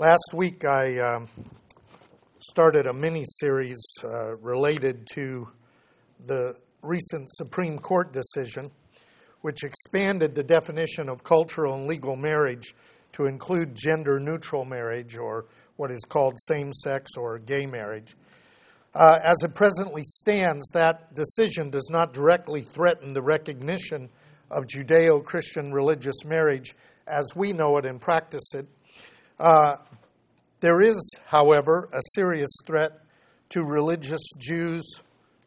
Last week, I um, started a mini series uh, related to the recent Supreme Court decision, which expanded the definition of cultural and legal marriage to include gender neutral marriage, or what is called same sex or gay marriage. Uh, as it presently stands, that decision does not directly threaten the recognition of Judeo Christian religious marriage as we know it and practice it. Uh, there is, however, a serious threat to religious Jews,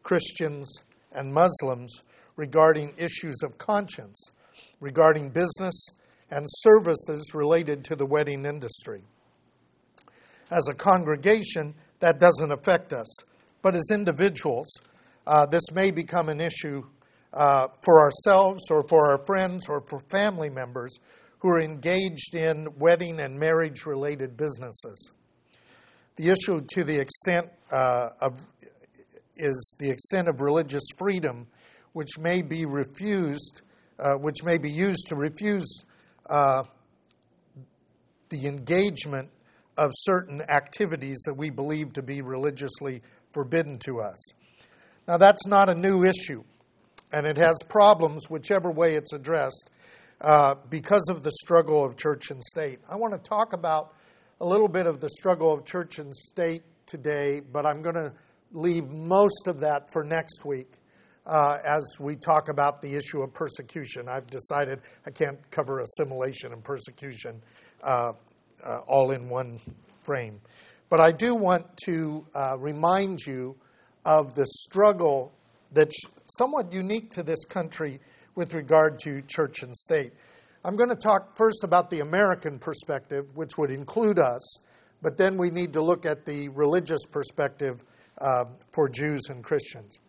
Christians, and Muslims regarding issues of conscience, regarding business and services related to the wedding industry. As a congregation, that doesn't affect us, but as individuals, uh, this may become an issue uh, for ourselves or for our friends or for family members who are engaged in wedding and marriage related businesses. The issue to the extent uh, of is the extent of religious freedom, which may be refused, uh, which may be used to refuse uh, the engagement of certain activities that we believe to be religiously forbidden to us. Now, that's not a new issue, and it has problems whichever way it's addressed uh, because of the struggle of church and state. I want to talk about a little bit of the struggle of church and state today, but I'm going to leave most of that for next week uh, as we talk about the issue of persecution. I've decided I can't cover assimilation and persecution uh, uh all in one frame. But I do want to uh, remind you of the struggle that's somewhat unique to this country with regard to church and state. I'm going to talk first about the American perspective, which would include us, but then we need to look at the religious perspective uh, for Jews and Christians.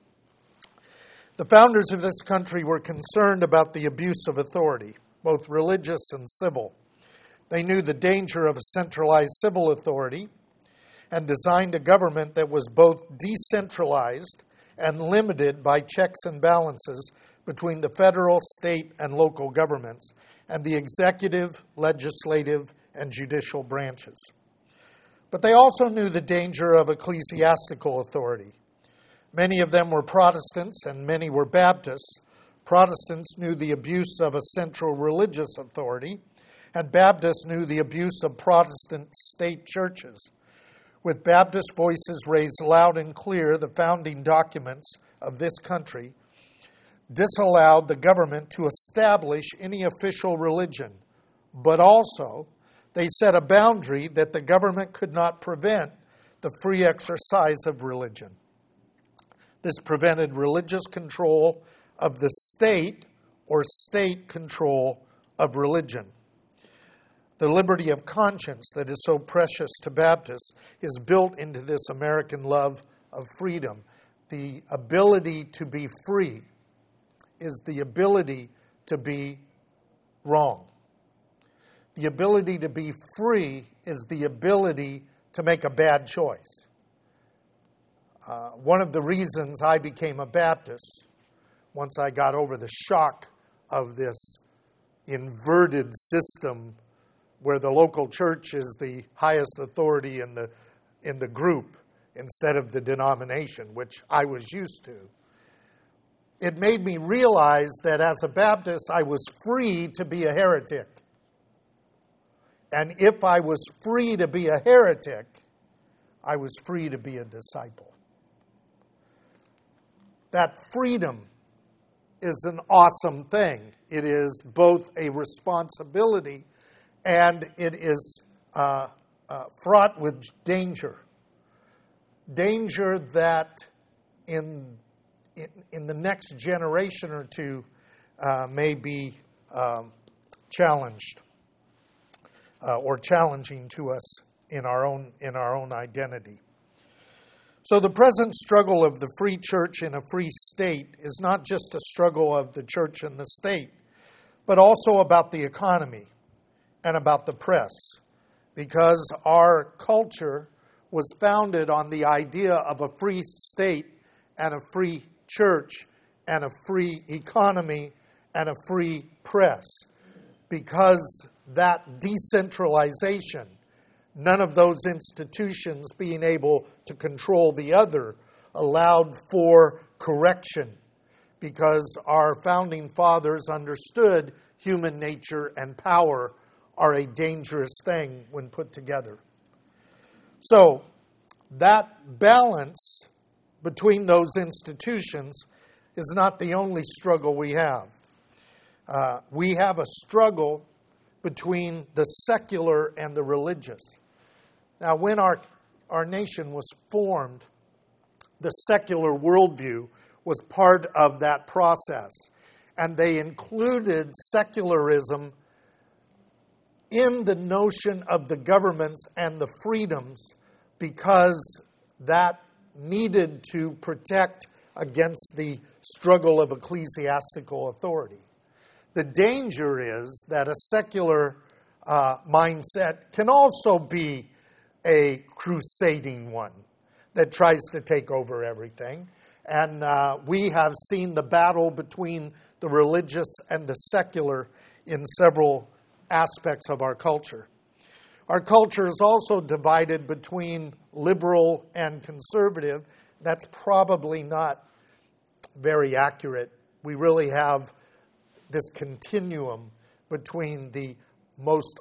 The founders of this country were concerned about the abuse of authority, both religious and civil. They knew the danger of a centralized civil authority and designed a government that was both decentralized and limited by checks and balances between the federal, state, and local governments and the executive, legislative, and judicial branches. But they also knew the danger of ecclesiastical authority. Many of them were Protestants and many were Baptists. Protestants knew the abuse of a central religious authority, and Baptists knew the abuse of Protestant state churches. With Baptist voices raised loud and clear, the founding documents of this country disallowed the government to establish any official religion, but also they set a boundary that the government could not prevent the free exercise of religion. This prevented religious control of the state or state control of religion. The liberty of conscience that is so precious to Baptists is built into this American love of freedom. The ability to be free is the ability to be wrong. The ability to be free is the ability to make a bad choice. Uh, one of the reasons I became a Baptist, once I got over the shock of this inverted system where the local church is the highest authority in the, in the group instead of the denomination, which I was used to it made me realize that as a Baptist, I was free to be a heretic. And if I was free to be a heretic, I was free to be a disciple. That freedom is an awesome thing. It is both a responsibility and it is uh, uh, fraught with danger. Danger that in in, in the next generation or two uh, may be um, challenged uh, or challenging to us in our own in our own identity. So the present struggle of the free church in a free state is not just a struggle of the church and the state, but also about the economy and about the press, because our culture was founded on the idea of a free state and a free church and a free economy and a free press because that decentralization none of those institutions being able to control the other allowed for correction because our founding fathers understood human nature and power are a dangerous thing when put together. So, that balance between those institutions is not the only struggle we have. Uh, we have a struggle between the secular and the religious. Now, when our, our nation was formed, the secular worldview was part of that process. And they included secularism in the notion of the governments and the freedoms because that needed to protect against the struggle of ecclesiastical authority. The danger is that a secular uh, mindset can also be a crusading one that tries to take over everything. And uh, we have seen the battle between the religious and the secular in several aspects of our culture. Our culture is also divided between liberal and conservative. That's probably not very accurate. We really have this continuum between the most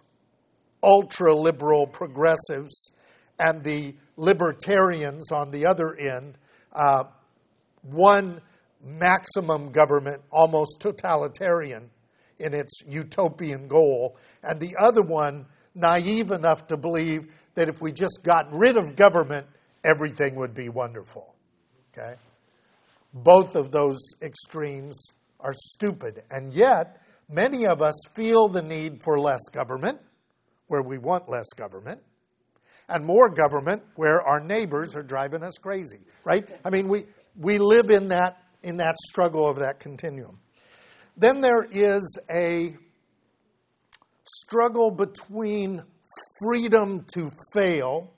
ultra liberal progressives and the libertarians on the other end. Uh, one maximum government, almost totalitarian in its utopian goal, and the other one naive enough to believe that if we just got rid of government, everything would be wonderful. Okay? Both of those extremes are stupid, and yet many of us feel the need for less government, where we want less government, and more government where our neighbors are driving us crazy, right? I mean, we, we live in that, in that struggle of that continuum. Then there is a struggle between freedom to fail,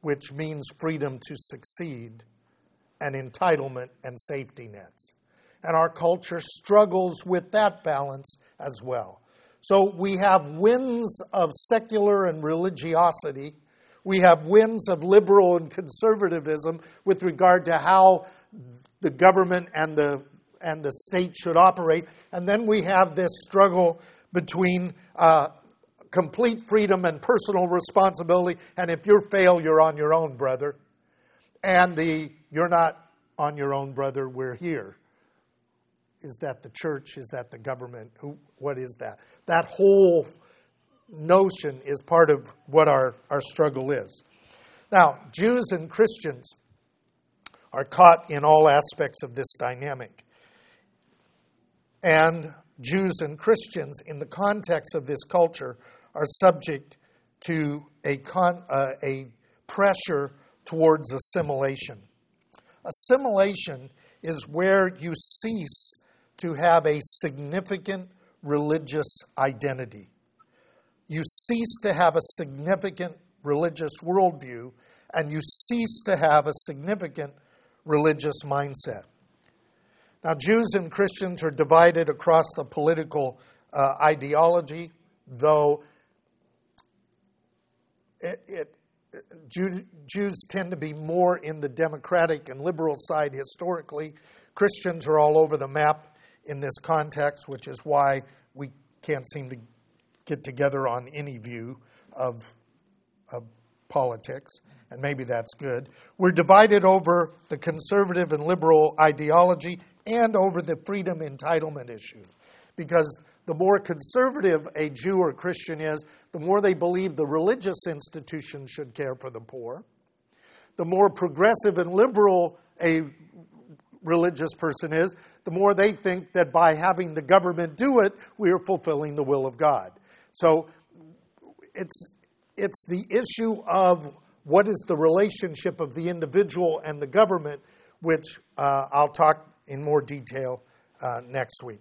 which means freedom to succeed, and entitlement and safety nets. And our culture struggles with that balance as well. So we have winds of secular and religiosity. We have winds of liberal and conservatism with regard to how the government and the and the state should operate. And then we have this struggle between uh, complete freedom and personal responsibility. And if you fail, you're on your own, brother. And the you're not on your own, brother. We're here. Is that the church? Is that the government? Who, what is that? That whole notion is part of what our, our struggle is. Now, Jews and Christians are caught in all aspects of this dynamic. And Jews and Christians, in the context of this culture, are subject to a, con, uh, a pressure towards assimilation. Assimilation is where you cease to have a significant religious identity. You cease to have a significant religious worldview, and you cease to have a significant religious mindset. Now, Jews and Christians are divided across the political uh, ideology, though it, it, Jew, Jews tend to be more in the democratic and liberal side historically. Christians are all over the map in this context, which is why we can't seem to get together on any view of, of politics, and maybe that's good. We're divided over the conservative and liberal ideology and over the freedom entitlement issue. Because the more conservative a Jew or Christian is, the more they believe the religious institution should care for the poor. The more progressive and liberal a religious person is, the more they think that by having the government do it, we are fulfilling the will of God. So it's, it's the issue of what is the relationship of the individual and the government, which uh, I'll talk in more detail uh, next week.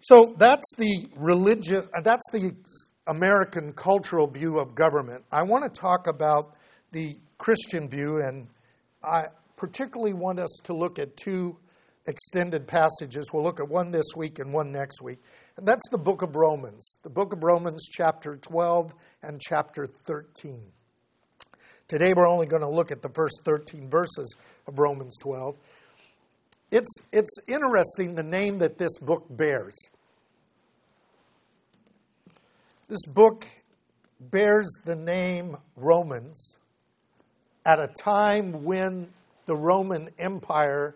So that's the religious, uh, that's the American cultural view of government. I want to talk about the Christian view, and I particularly want us to look at two extended passages. We'll look at one this week and one next week. and that's the book of Romans, the book of Romans, chapter 12 and chapter 13. Today we're only going to look at the first 13 verses of Romans 12. It's, it's interesting the name that this book bears. This book bears the name Romans at a time when the Roman Empire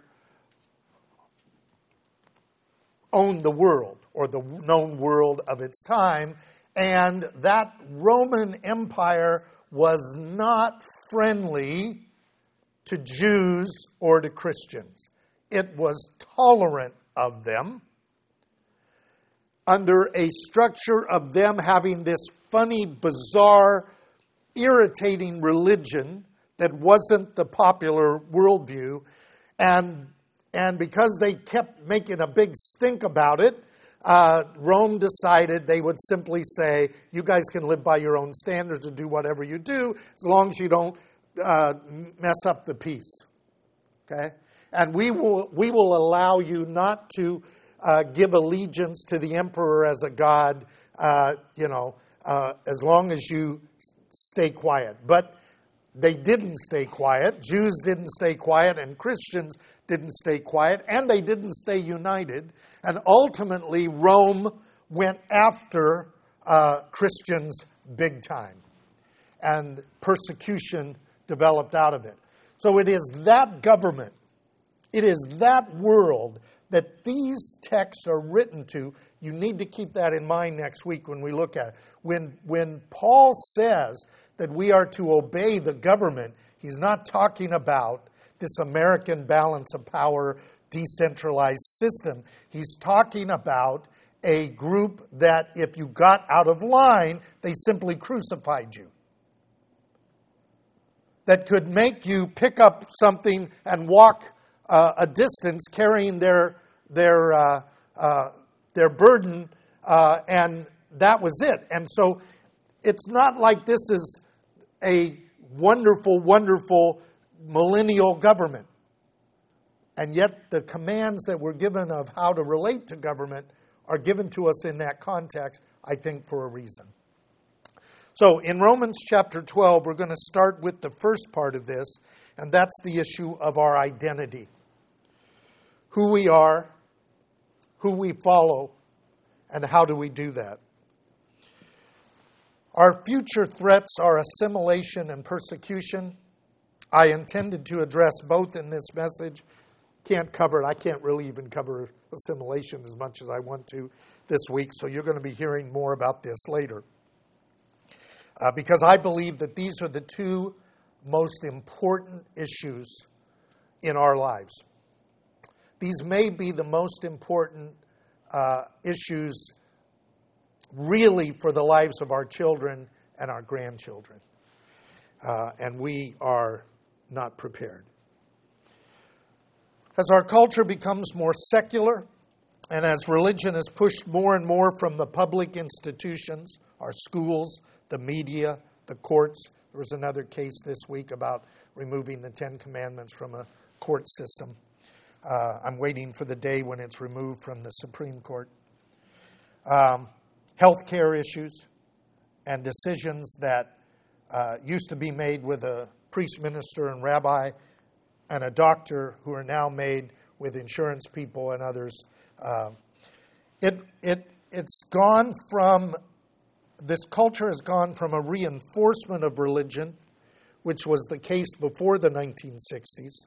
owned the world, or the known world of its time, and that Roman Empire was not friendly to Jews or to Christians. It was tolerant of them under a structure of them having this funny, bizarre, irritating religion that wasn't the popular worldview. And, and because they kept making a big stink about it, uh, Rome decided they would simply say, You guys can live by your own standards and do whatever you do as long as you don't uh, mess up the peace. Okay? And we will, we will allow you not to uh, give allegiance to the emperor as a god, uh, you know, uh, as long as you stay quiet. But they didn't stay quiet. Jews didn't stay quiet, and Christians didn't stay quiet, and they didn't stay united. And ultimately, Rome went after uh, Christians big time. And persecution developed out of it. So it is that government, it is that world that these texts are written to. You need to keep that in mind next week when we look at it. When, when Paul says that we are to obey the government, he's not talking about this American balance of power decentralized system. He's talking about a group that, if you got out of line, they simply crucified you. That could make you pick up something and walk uh, a distance carrying their, their, uh, uh, their burden, uh, and that was it. And so it's not like this is a wonderful, wonderful millennial government. And yet, the commands that were given of how to relate to government are given to us in that context, I think, for a reason. So, in Romans chapter 12, we're going to start with the first part of this, and that's the issue of our identity who we are, who we follow, and how do we do that. Our future threats are assimilation and persecution. I intended to address both in this message. Can't cover it. I can't really even cover assimilation as much as I want to this week, so you're going to be hearing more about this later. Uh, because I believe that these are the two most important issues in our lives. These may be the most important uh, issues, really, for the lives of our children and our grandchildren. Uh, and we are not prepared. As our culture becomes more secular, and as religion is pushed more and more from the public institutions, our schools, the media, the courts, there was another case this week about removing the Ten Commandments from a court system. Uh, I'm waiting for the day when it's removed from the Supreme Court. Um, health care issues and decisions that uh, used to be made with a priest, minister, and rabbi and a doctor who are now made with insurance people and others. Uh, it, it, it's gone from, this culture has gone from a reinforcement of religion, which was the case before the 1960s,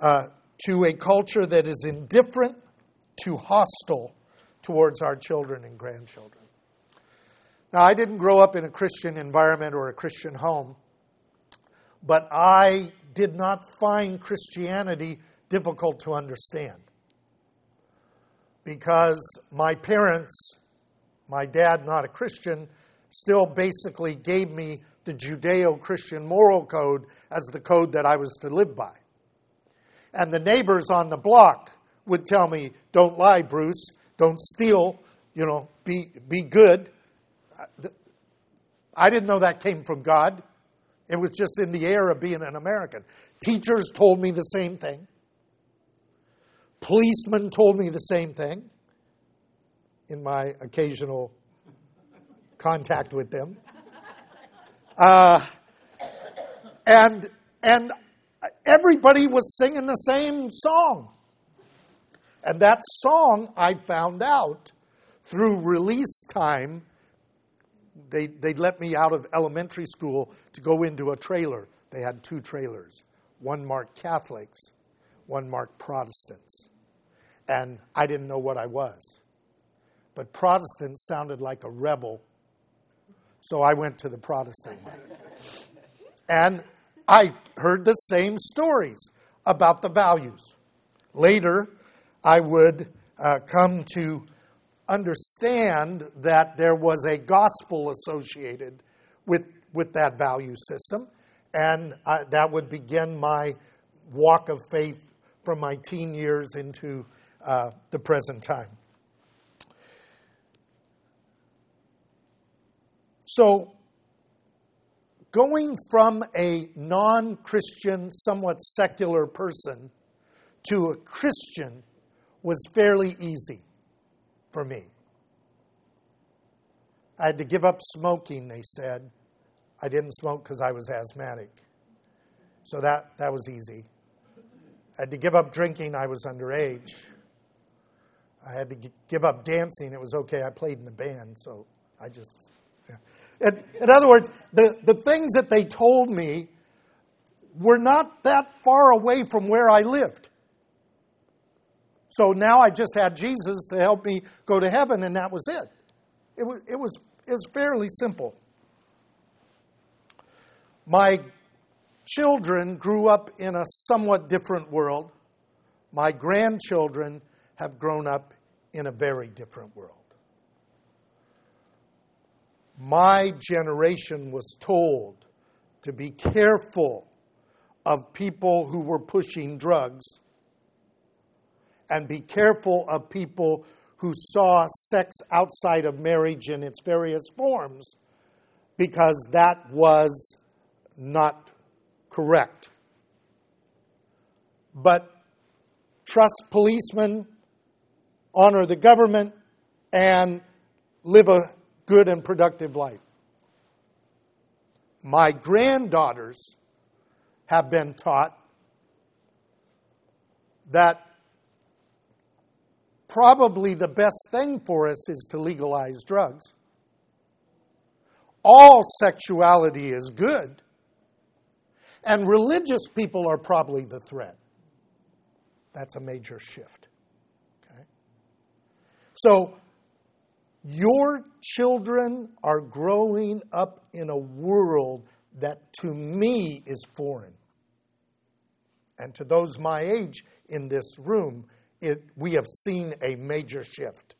uh, to a culture that is indifferent to hostile towards our children and grandchildren. Now, I didn't grow up in a Christian environment or a Christian home, but I did not find Christianity difficult to understand because my parents, my dad, not a Christian, still basically gave me the Judeo Christian moral code as the code that I was to live by. And the neighbors on the block would tell me, Don't lie, Bruce. Don't steal. You know, be, be good. I didn't know that came from God. It was just in the air of being an American. Teachers told me the same thing. Policemen told me the same thing. in my occasional contact with them. Uh, and and everybody was singing the same song. And that song I found out through release time. They, they let me out of elementary school to go into a trailer. They had two trailers one marked Catholics, one marked Protestants. And I didn't know what I was. But Protestant sounded like a rebel, so I went to the Protestant one. And I heard the same stories about the values. Later, I would uh, come to understand that there was a gospel associated with, with that value system, and I, that would begin my walk of faith from my teen years into uh, the present time. So, going from a non Christian, somewhat secular person to a Christian was fairly easy for me. I had to give up smoking, they said. I didn't smoke because I was asthmatic. So that, that was easy. I had to give up drinking, I was underage. I had to give up dancing, it was okay. I played in the band, so I just. Yeah. In, in other words, the, the things that they told me were not that far away from where I lived. So now I just had Jesus to help me go to heaven, and that was it. It was, it was, it was fairly simple. My children grew up in a somewhat different world. My grandchildren have grown up in a very different world. My generation was told to be careful of people who were pushing drugs and be careful of people who saw sex outside of marriage in its various forms because that was not correct. But trust policemen, honor the government, and live a good and productive life. My granddaughters have been taught that probably the best thing for us is to legalize drugs. All sexuality is good, and religious people are probably the threat. That's a major shift. Okay? So, your children are growing up in a world that to me is foreign. And to those my age in this room, it, we have seen a major shift.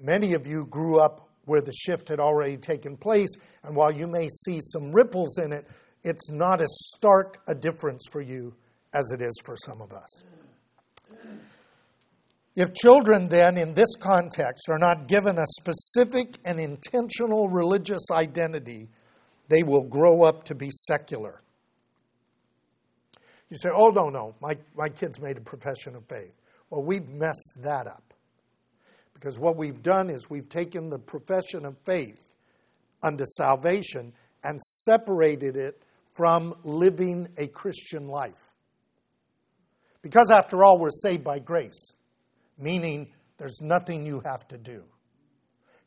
Many of you grew up where the shift had already taken place, and while you may see some ripples in it, it's not as stark a difference for you as it is for some of us. If children, then, in this context, are not given a specific and intentional religious identity, they will grow up to be secular. You say, oh, no, no, my, my kids made a profession of faith. Well, we've messed that up. Because what we've done is we've taken the profession of faith unto salvation and separated it from living a Christian life. Because, after all, we're saved by grace, meaning there's nothing you have to do.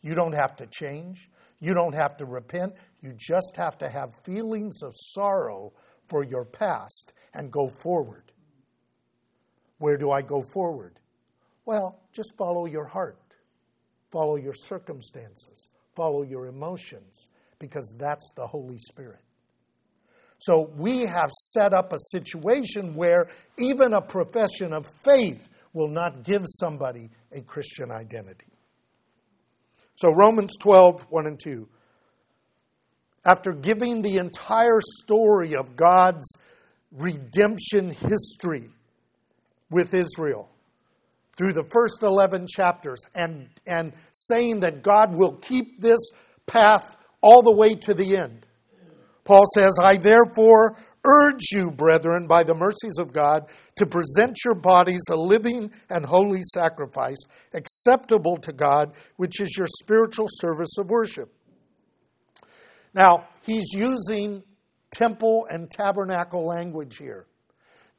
You don't have to change. You don't have to repent. You just have to have feelings of sorrow for your past and go forward. Where do I go forward? Well, just follow your heart, follow your circumstances, follow your emotions, because that's the Holy Spirit. So we have set up a situation where even a profession of faith will not give somebody a Christian identity. So Romans 12, 1 and 2. After giving the entire story of God's redemption history with Israel through the first 11 chapters and, and saying that God will keep this path all the way to the end. Paul says, I therefore, urge you, brethren, by the mercies of God, to present your bodies a living and holy sacrifice, acceptable to God, which is your spiritual service of worship. Now, he's using temple and tabernacle language here.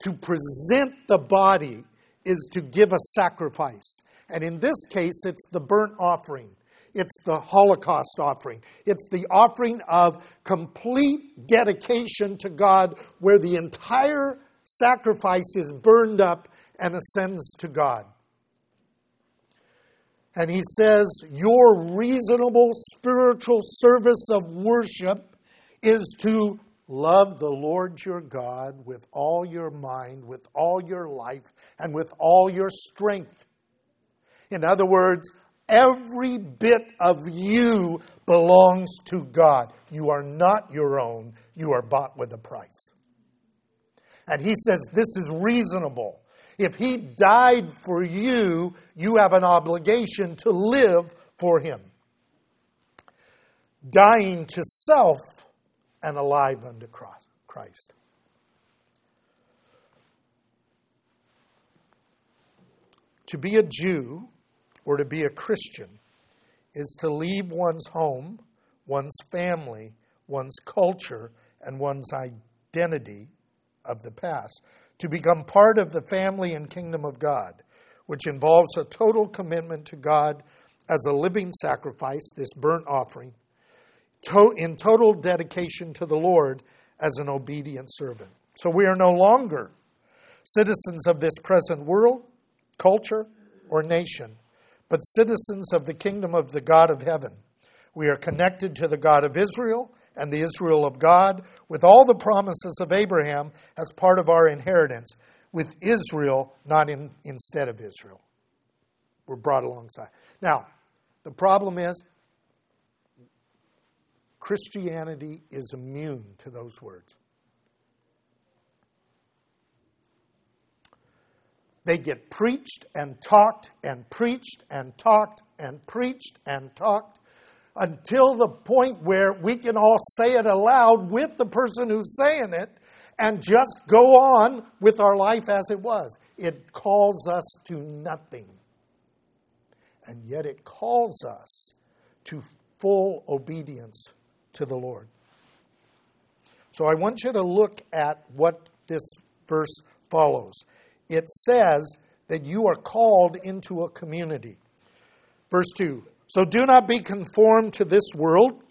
To present the body is to give a sacrifice. And in this case, it's the burnt offering. It's the Holocaust offering. It's the offering of complete dedication to God, where the entire sacrifice is burned up and ascends to God. And he says, Your reasonable spiritual service of worship is to love the Lord your God with all your mind, with all your life, and with all your strength. In other words, every bit of you belongs to God. You are not your own, you are bought with a price. And he says this is reasonable. If he died for you, you have an obligation to live for him. Dying to self and alive unto Christ. To be a Jew or to be a Christian is to leave one's home, one's family, one's culture, and one's identity of the past to become part of the family and kingdom of God, which involves a total commitment to God as a living sacrifice, this burnt offering, to, in total dedication to the Lord as an obedient servant. So we are no longer citizens of this present world, culture, or nation, but citizens of the kingdom of the God of heaven. We are connected to the God of Israel and the Israel of God with all the promises of Abraham as part of our inheritance, with Israel not in, instead of Israel. We're brought alongside. Now, the problem is Christianity is immune to those words. They get preached and talked and preached and talked and preached and talked until the point where we can all say it aloud with the person who's saying it and just go on with our life as it was. It calls us to nothing. And yet it calls us to full obedience to the Lord. So I want you to look at what this verse follows. It says that you are called into a community. Verse 2 So do not be conformed to this world,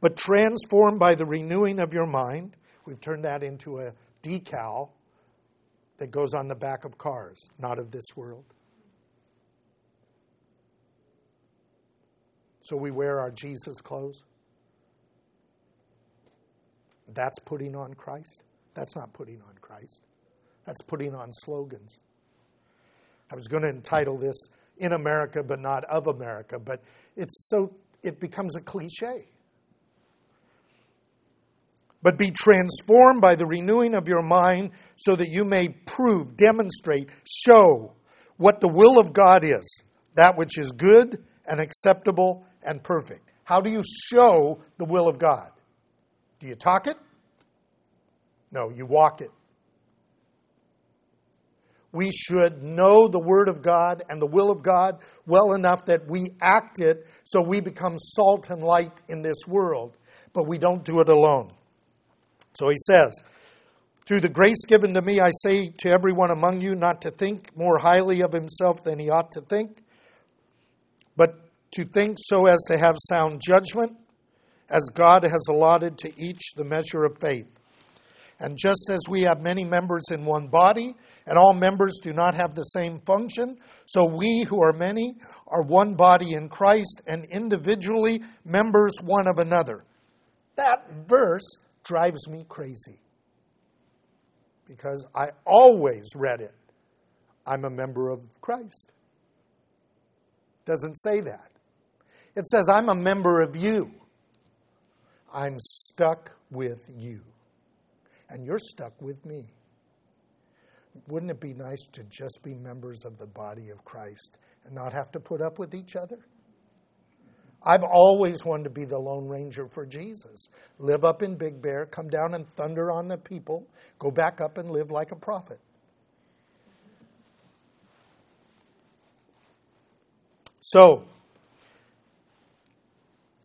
but transformed by the renewing of your mind. We've turned that into a decal that goes on the back of cars, not of this world. So we wear our Jesus clothes. That's putting on Christ? That's not putting on Christ. That's putting on slogans. I was going to entitle this In America but Not of America, but it's so it becomes a cliche. But be transformed by the renewing of your mind so that you may prove, demonstrate, show what the will of God is, that which is good and acceptable and perfect. How do you show the will of God? Do you talk it? No, you walk it. We should know the Word of God and the will of God well enough that we act it so we become salt and light in this world, but we don't do it alone. So he says, Through the grace given to me, I say to everyone among you not to think more highly of himself than he ought to think, but to think so as to have sound judgment, as God has allotted to each the measure of faith. And just as we have many members in one body, and all members do not have the same function, so we who are many are one body in Christ and individually members one of another. That verse drives me crazy because I always read it. I'm a member of Christ. Doesn't say that. It says, I'm a member of you. I'm stuck with you. And you're stuck with me. Wouldn't it be nice to just be members of the body of Christ and not have to put up with each other? I've always wanted to be the Lone Ranger for Jesus. Live up in Big Bear, come down and thunder on the people, go back up and live like a prophet. So,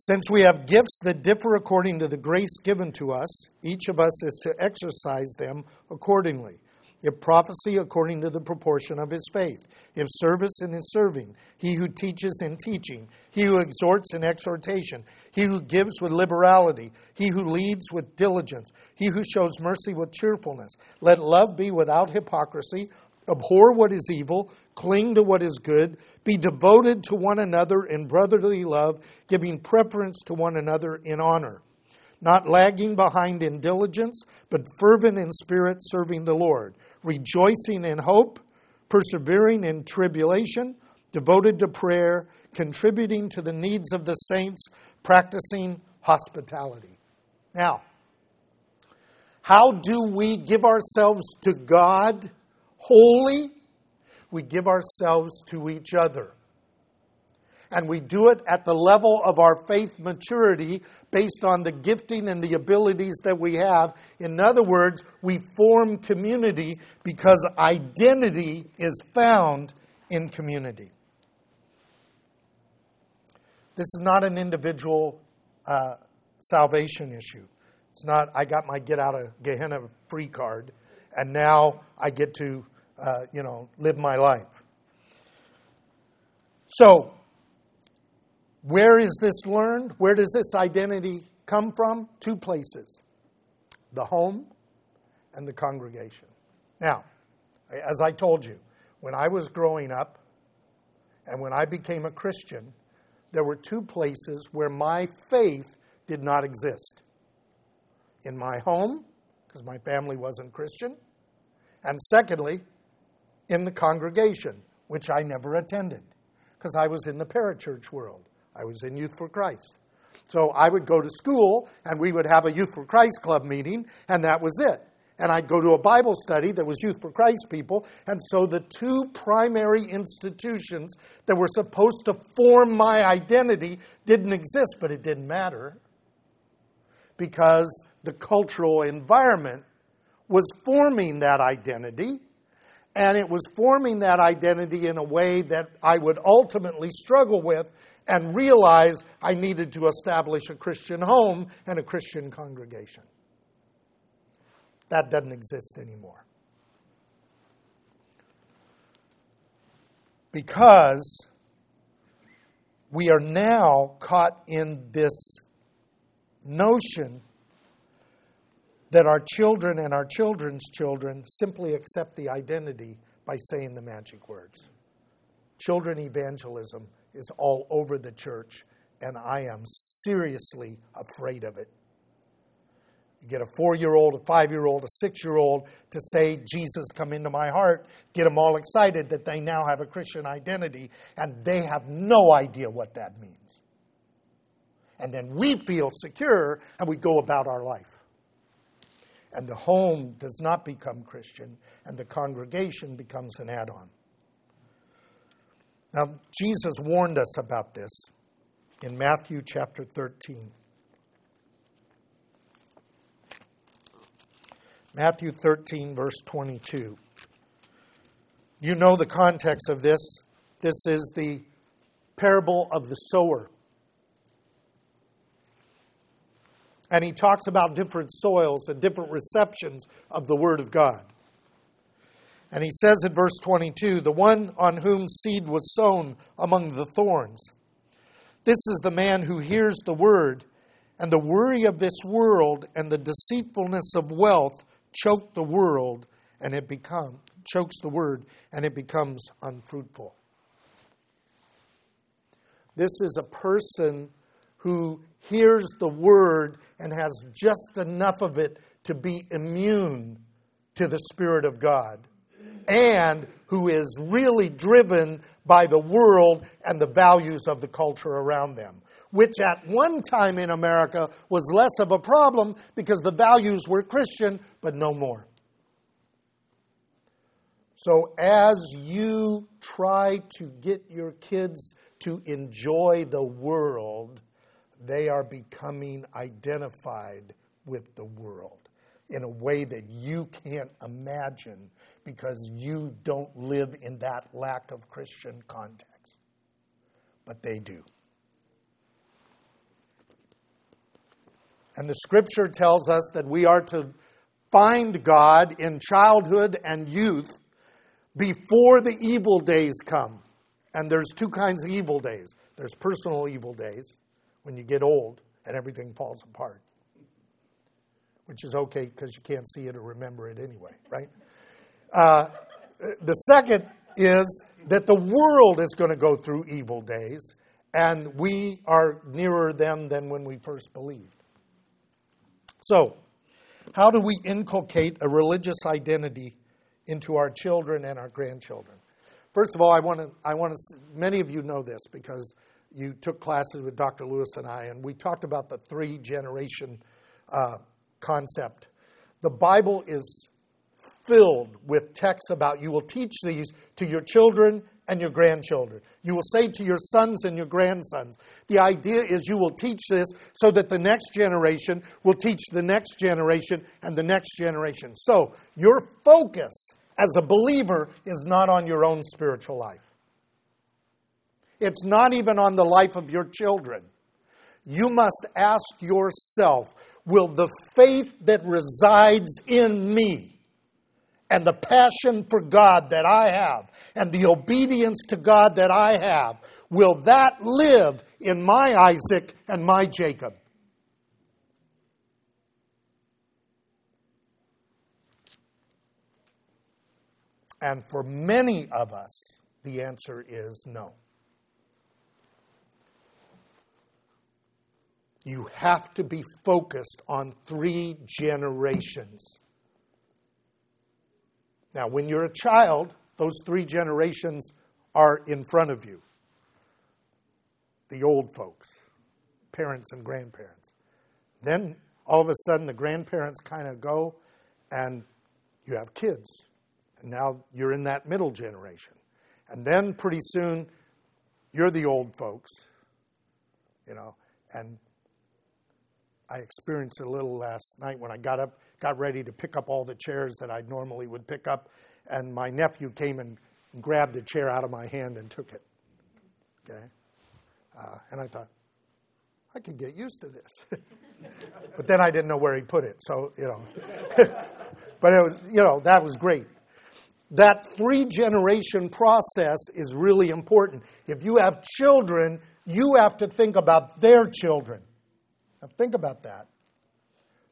since we have gifts that differ according to the grace given to us, each of us is to exercise them accordingly. If prophecy, according to the proportion of his faith. If service, in his serving. He who teaches in teaching. He who exhorts in exhortation. He who gives with liberality. He who leads with diligence. He who shows mercy with cheerfulness. Let love be without hypocrisy. Abhor what is evil, cling to what is good, be devoted to one another in brotherly love, giving preference to one another in honor. Not lagging behind in diligence, but fervent in spirit, serving the Lord, rejoicing in hope, persevering in tribulation, devoted to prayer, contributing to the needs of the saints, practicing hospitality. Now, how do we give ourselves to God? Holy, we give ourselves to each other. And we do it at the level of our faith maturity based on the gifting and the abilities that we have. In other words, we form community because identity is found in community. This is not an individual uh, salvation issue. It's not, I got my get out of Gehenna free card, and now I get to uh, you know, live my life. So, where is this learned? Where does this identity come from? Two places the home and the congregation. Now, as I told you, when I was growing up and when I became a Christian, there were two places where my faith did not exist in my home, because my family wasn't Christian, and secondly, in the congregation, which I never attended because I was in the parachurch world. I was in Youth for Christ. So I would go to school and we would have a Youth for Christ club meeting, and that was it. And I'd go to a Bible study that was Youth for Christ people. And so the two primary institutions that were supposed to form my identity didn't exist, but it didn't matter because the cultural environment was forming that identity and it was forming that identity in a way that I would ultimately struggle with and realize I needed to establish a Christian home and a Christian congregation. That doesn't exist anymore. Because we are now caught in this notion that our children and our children's children simply accept the identity by saying the magic words. Children evangelism is all over the church, and I am seriously afraid of it. You get a four year old, a five year old, a six year old to say, Jesus, come into my heart, get them all excited that they now have a Christian identity, and they have no idea what that means. And then we feel secure and we go about our life and the home does not become Christian, and the congregation becomes an add on. Now, Jesus warned us about this in Matthew chapter 13. Matthew 13, verse 22. You know the context of this. This is the parable of the sower. And he talks about different soils and different receptions of the Word of God. And he says in verse 22 the one on whom seed was sown among the thorns. This is the man who hears the word, and the worry of this world and the deceitfulness of wealth choke the world, and it becomes chokes the word, and it becomes unfruitful. This is a person who hears the word and has just enough of it to be immune to the Spirit of God, and who is really driven by the world and the values of the culture around them, which at one time in America was less of a problem because the values were Christian, but no more. So, as you try to get your kids to enjoy the world, they are becoming identified with the world in a way that you can't imagine because you don't live in that lack of Christian context. But they do. And the scripture tells us that we are to find God in childhood and youth before the evil days come. And there's two kinds of evil days there's personal evil days when you get old and everything falls apart, which is okay because you can't see it or remember it anyway, right? Uh, the second is that the world is going to go through evil days, and we are nearer them than when we first believed. So, how do we inculcate a religious identity into our children and our grandchildren? First of all, I want to, I want to, many of you know this because you took classes with Dr. Lewis and I, and we talked about the three generation uh, concept. The Bible is filled with texts about you will teach these to your children and your grandchildren. You will say to your sons and your grandsons. The idea is you will teach this so that the next generation will teach the next generation and the next generation. So, your focus as a believer is not on your own spiritual life. It's not even on the life of your children. You must ask yourself will the faith that resides in me and the passion for God that I have and the obedience to God that I have, will that live in my Isaac and my Jacob? And for many of us, the answer is no. You have to be focused on three generations now, when you're a child, those three generations are in front of you the old folks, parents and grandparents. Then all of a sudden, the grandparents kind of go, and you have kids. And now you're in that middle generation. And then pretty soon, you're the old folks, you know. And I experienced a little last night when I got up got ready to pick up all the chairs that I normally would pick up, and my nephew came and grabbed the chair out of my hand and took it. Okay? Uh, and I thought, I could get used to this. but then I didn't know where he put it, so, you know. but it was, you know, that was great. That three generation process is really important. If you have children, you have to think about their children. Now, think about that.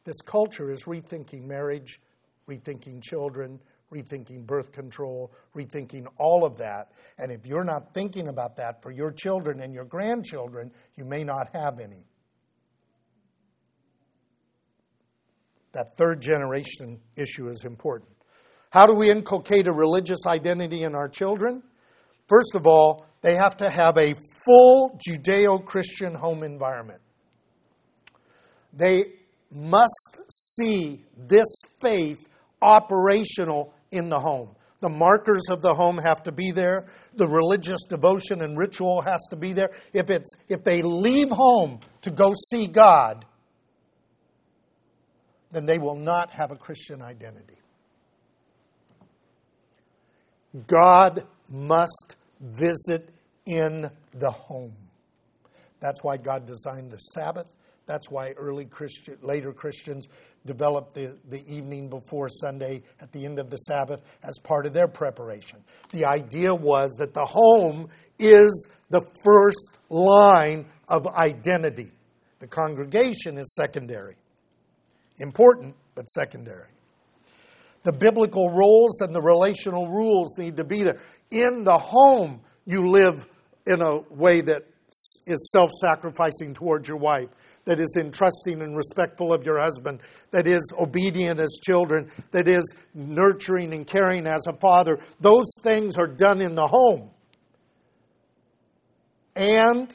This culture is rethinking marriage, rethinking children, rethinking birth control, rethinking all of that. And if you're not thinking about that for your children and your grandchildren, you may not have any. That third generation issue is important. How do we inculcate a religious identity in our children? First of all, they have to have a full Judeo Christian home environment. They must see this faith operational in the home. The markers of the home have to be there. The religious devotion and ritual has to be there. If, it's, if they leave home to go see God, then they will not have a Christian identity. God must visit in the home. That's why God designed the Sabbath. That's why early Christian, later Christians developed the, the evening before Sunday at the end of the Sabbath as part of their preparation. The idea was that the home is the first line of identity. The congregation is secondary. Important, but secondary. The biblical roles and the relational rules need to be there. In the home, you live in a way that is self sacrificing towards your wife that is entrusting and respectful of your husband, that is obedient as children, that is nurturing and caring as a father. Those things are done in the home. And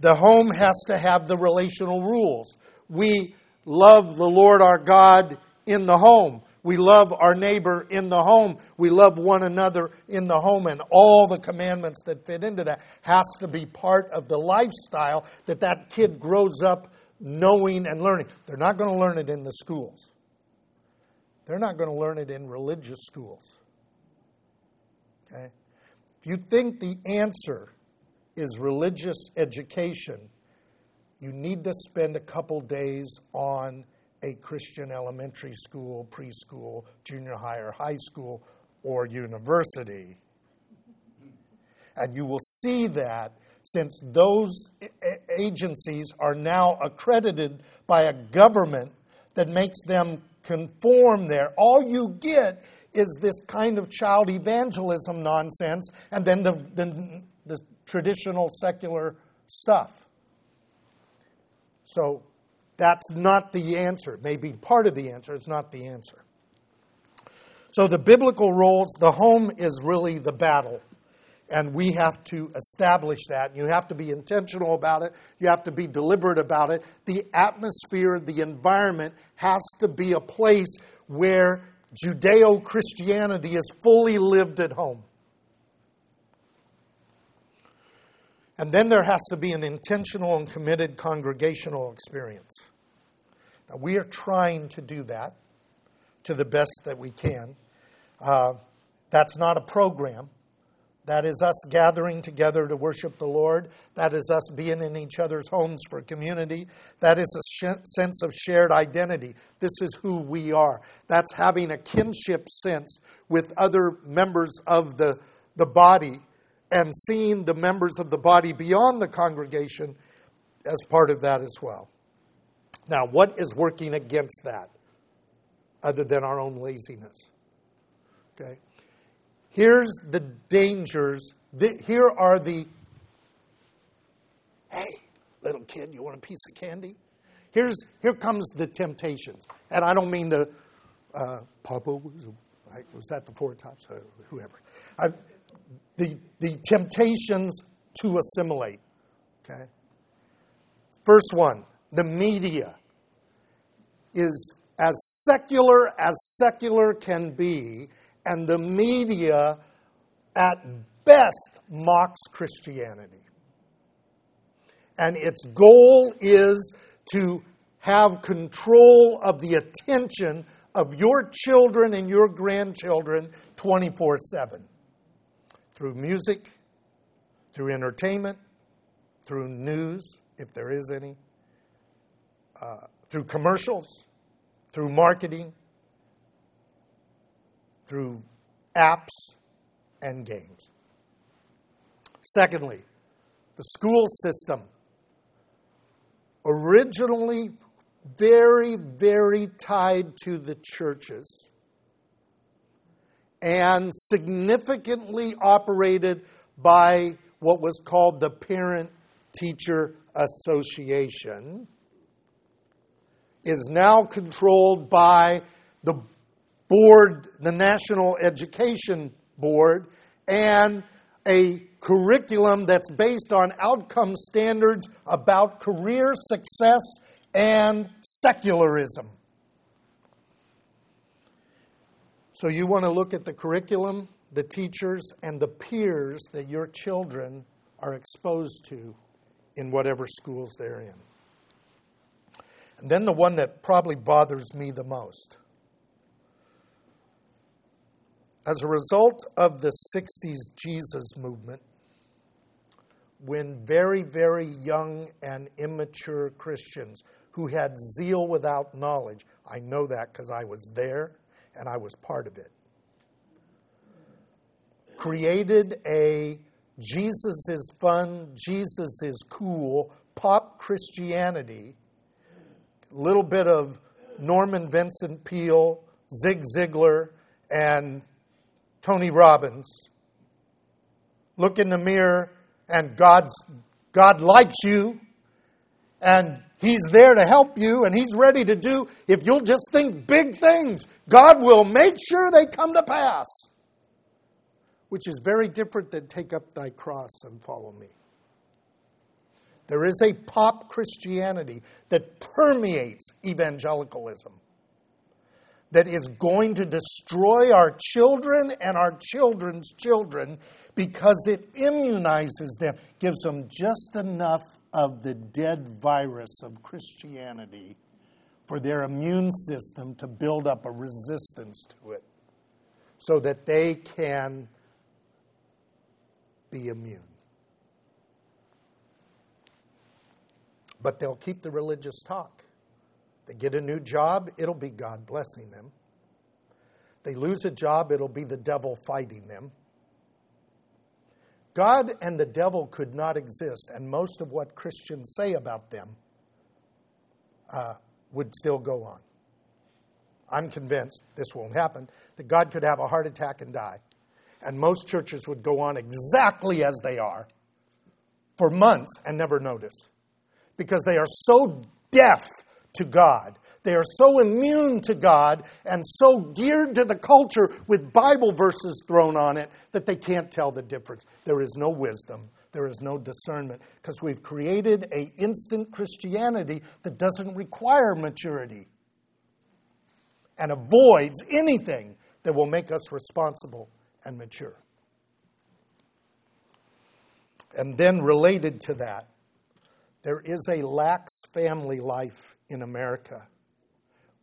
the home has to have the relational rules. We love the Lord our God in the home. We love our neighbor in the home. We love one another in the home. And all the commandments that fit into that has to be part of the lifestyle that that kid grows up knowing and learning. They're not going to learn it in the schools. They're not going to learn it in religious schools. Okay? If you think the answer is religious education, you need to spend a couple days on a Christian elementary school, preschool, junior high, or high school, or university. And you will see that since those agencies are now accredited by a government that makes them conform there, all you get is this kind of child evangelism nonsense and then the, the, the traditional secular stuff. So that's not the answer. It may be part of the answer, it's not the answer. So the biblical roles, the home is really the battle. And we have to establish that. You have to be intentional about it. You have to be deliberate about it. The atmosphere, the environment has to be a place where Judeo Christianity is fully lived at home. And then there has to be an intentional and committed congregational experience. Now, we are trying to do that to the best that we can. Uh, that's not a program. That is us gathering together to worship the Lord. That is us being in each other's homes for community. That is a sh- sense of shared identity. This is who we are. That's having a kinship sense with other members of the, the body and seeing the members of the body beyond the congregation as part of that as well. Now, what is working against that other than our own laziness? Okay. Here's the dangers. Here are the hey, little kid, you want a piece of candy? Here's, here comes the temptations. And I don't mean the, uh, Papa was, was that the four tops? Uh, whoever. I, the, the temptations to assimilate. Okay? First one the media is as secular as secular can be, and the media at best mocks Christianity. And its goal is to have control of the attention of your children and your grandchildren 24 7 through music, through entertainment, through news, if there is any, uh, through commercials, through marketing, through apps and games. Secondly, the school system. Originally, very, very tied to the churches and significantly operated by what was called the Parent Teacher Association, is now controlled by the board, the National Education Board, and a curriculum that's based on outcome standards about career success and secularism. So you want to look at the curriculum, the teachers, and the peers that your children are exposed to in whatever schools they're in. And then the one that probably bothers me the most. As a result of the 60s Jesus movement, when very, very young and immature Christians who had zeal without knowledge, I know that because I was there and I was part of it. Created a Jesus is fun, Jesus is cool, pop Christianity, a little bit of Norman Vincent Peale, Zig Ziglar, and Tony Robbins. Look in the mirror, and God's, God likes you, and He's there to help you and He's ready to do, if you'll just think big things, God will make sure they come to pass. Which is very different than take up thy cross and follow me. There is a pop Christianity that permeates evangelicalism. that is going to destroy our children and our children's children because it immunizes them, gives them just enough of the dead virus of Christianity for their immune system to build up a resistance to it so that they can be immune. But they'll keep the religious talk. They get a new job, it'll be God blessing them. They lose a job, it'll be the devil fighting them. God and the devil could not exist, and most of what Christians say about them uh, would still go on. I'm convinced this won't happen, that God could have a heart attack and die. And most churches would go on exactly as they are for months and never notice because they are so deaf to God. They are so immune to God and so geared to the culture with Bible verses thrown on it that they can't tell the difference. There is no wisdom. There is no discernment because we've created a instant Christianity that doesn't require maturity and avoids anything that will make us responsible and mature. And then, related to that, there is a lax family life in America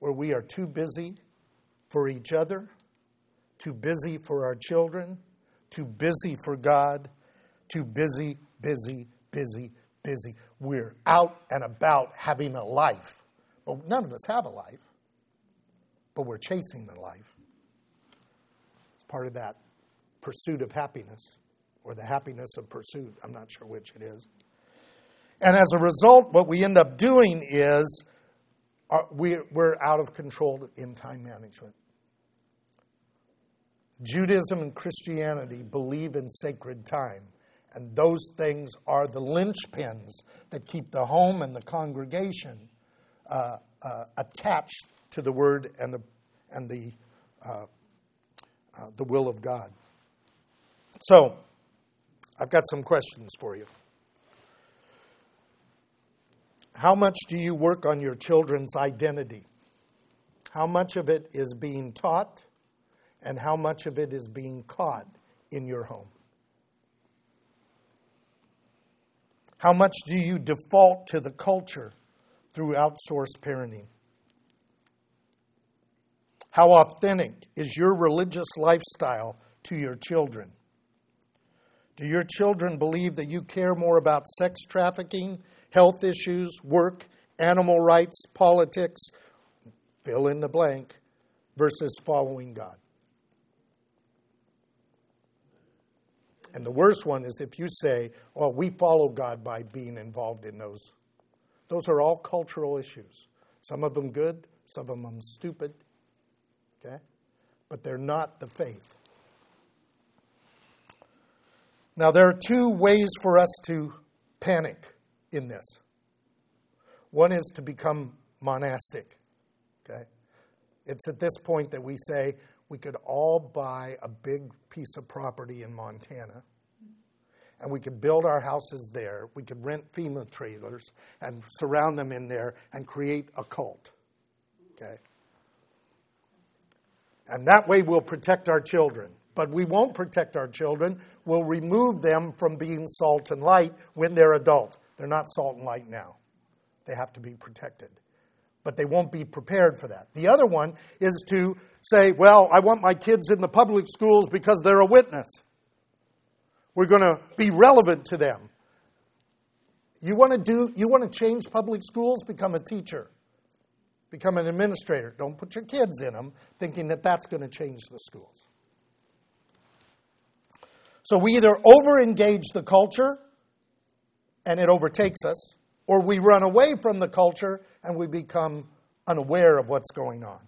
where we are too busy for each other, too busy for our children, too busy for God, too busy, busy, busy, busy. We're out and about having a life. But none of us have a life, but we're chasing the life. It's part of that pursuit of happiness or the happiness of pursuit. I'm not sure which it is. And as a result, what we end up doing is we're out of control in time management. Judaism and Christianity believe in sacred time, and those things are the linchpins that keep the home and the congregation uh, uh, attached to the Word and the and the uh, uh the will of God. So, I've got some questions for you. How much do you work on your children's identity? How much of it is being taught, and how much of it is being caught in your home? How much do you default to the culture through outsourced parenting? How authentic is your religious lifestyle to your children? Do your children believe that you care more about sex trafficking health issues, work, animal rights, politics, fill in the blank, versus following God. And the worst one is if you say, well, we follow God by being involved in those. Those are all cultural issues. Some of them good, some of them stupid. Okay? But they're not the faith. Now, there are two ways for us to panic in this. One is to become monastic. Okay? It's at this point that we say we could all buy a big piece of property in Montana and we could build our houses there. We could rent FEMA trailers and surround them in there and create a cult. Okay? And that way we'll protect our children. But we won't protect our children. We'll remove them from being salt and light when they're adults. They're not salt and light now. They have to be protected. But they won't be prepared for that. The other one is to say, well, I want my kids in the public schools because they're a witness. We're going to be relevant to them. You want to do you want to change public schools? Become a teacher. Become an administrator. Don't put your kids in them thinking that that's going to change the schools. So we either over engage the culture and it overtakes us, or we run away from the culture and we become unaware of what's going on.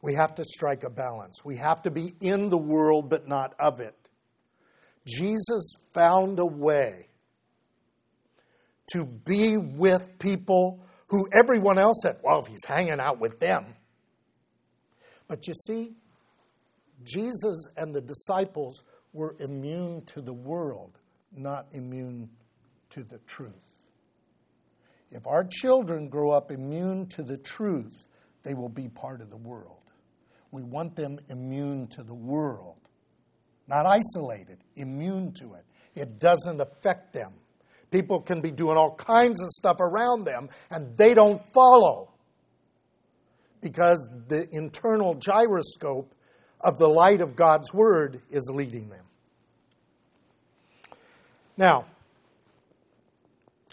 We have to strike a balance. We have to be in the world but not of it. Jesus found a way to be with people who everyone else said, well, if he's hanging out with them. But you see, Jesus and the disciples were immune to the world, not immune to the truth. If our children grow up immune to the truth, they will be part of the world. We want them immune to the world, not isolated, immune to it. It doesn't affect them. People can be doing all kinds of stuff around them and they don't follow because the internal gyroscope of the light of God's Word is leading them. Now,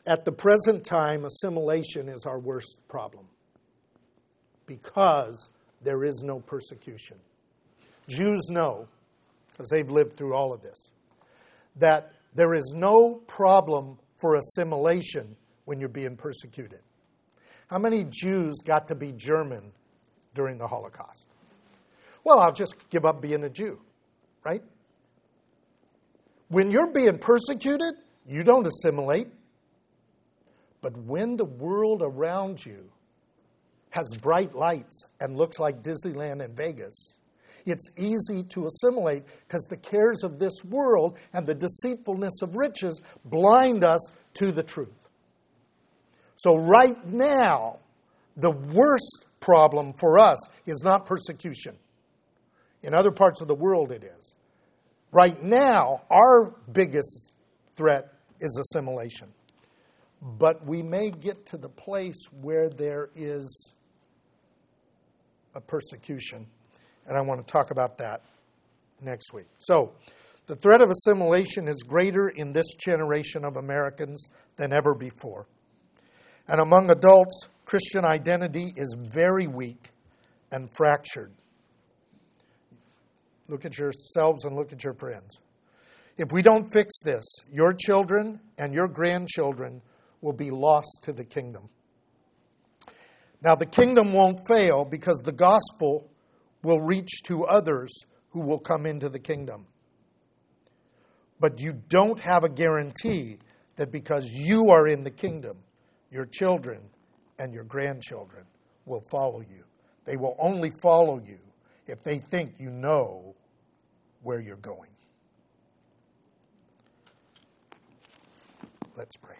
at the present time, assimilation is our worst problem because there is no persecution. Jews know, because they've lived through all of this, that there is no problem for assimilation when you're being persecuted. How many Jews got to be German during the Holocaust? Well, I'll just give up being a Jew, right? When you're being persecuted, you don't assimilate. But when the world around you has bright lights and looks like Disneyland and Vegas, it's easy to assimilate because the cares of this world and the deceitfulness of riches blind us to the truth. So, right now, the worst problem for us is not persecution. In other parts of the world, it is. Right now, our biggest threat is assimilation. But we may get to the place where there is a persecution, and I want to talk about that next week. So, the threat of assimilation is greater in this generation of Americans than ever before. And among adults, Christian identity is very weak and fractured. Look at yourselves and look at your friends. If we don't fix this, your children and your grandchildren will be lost to the kingdom. Now, the kingdom won't fail because the gospel will reach to others who will come into the kingdom. But you don't have a guarantee that because you are in the kingdom, your children and your grandchildren will follow you. They will only follow you if they think you know where you're going. Let's pray.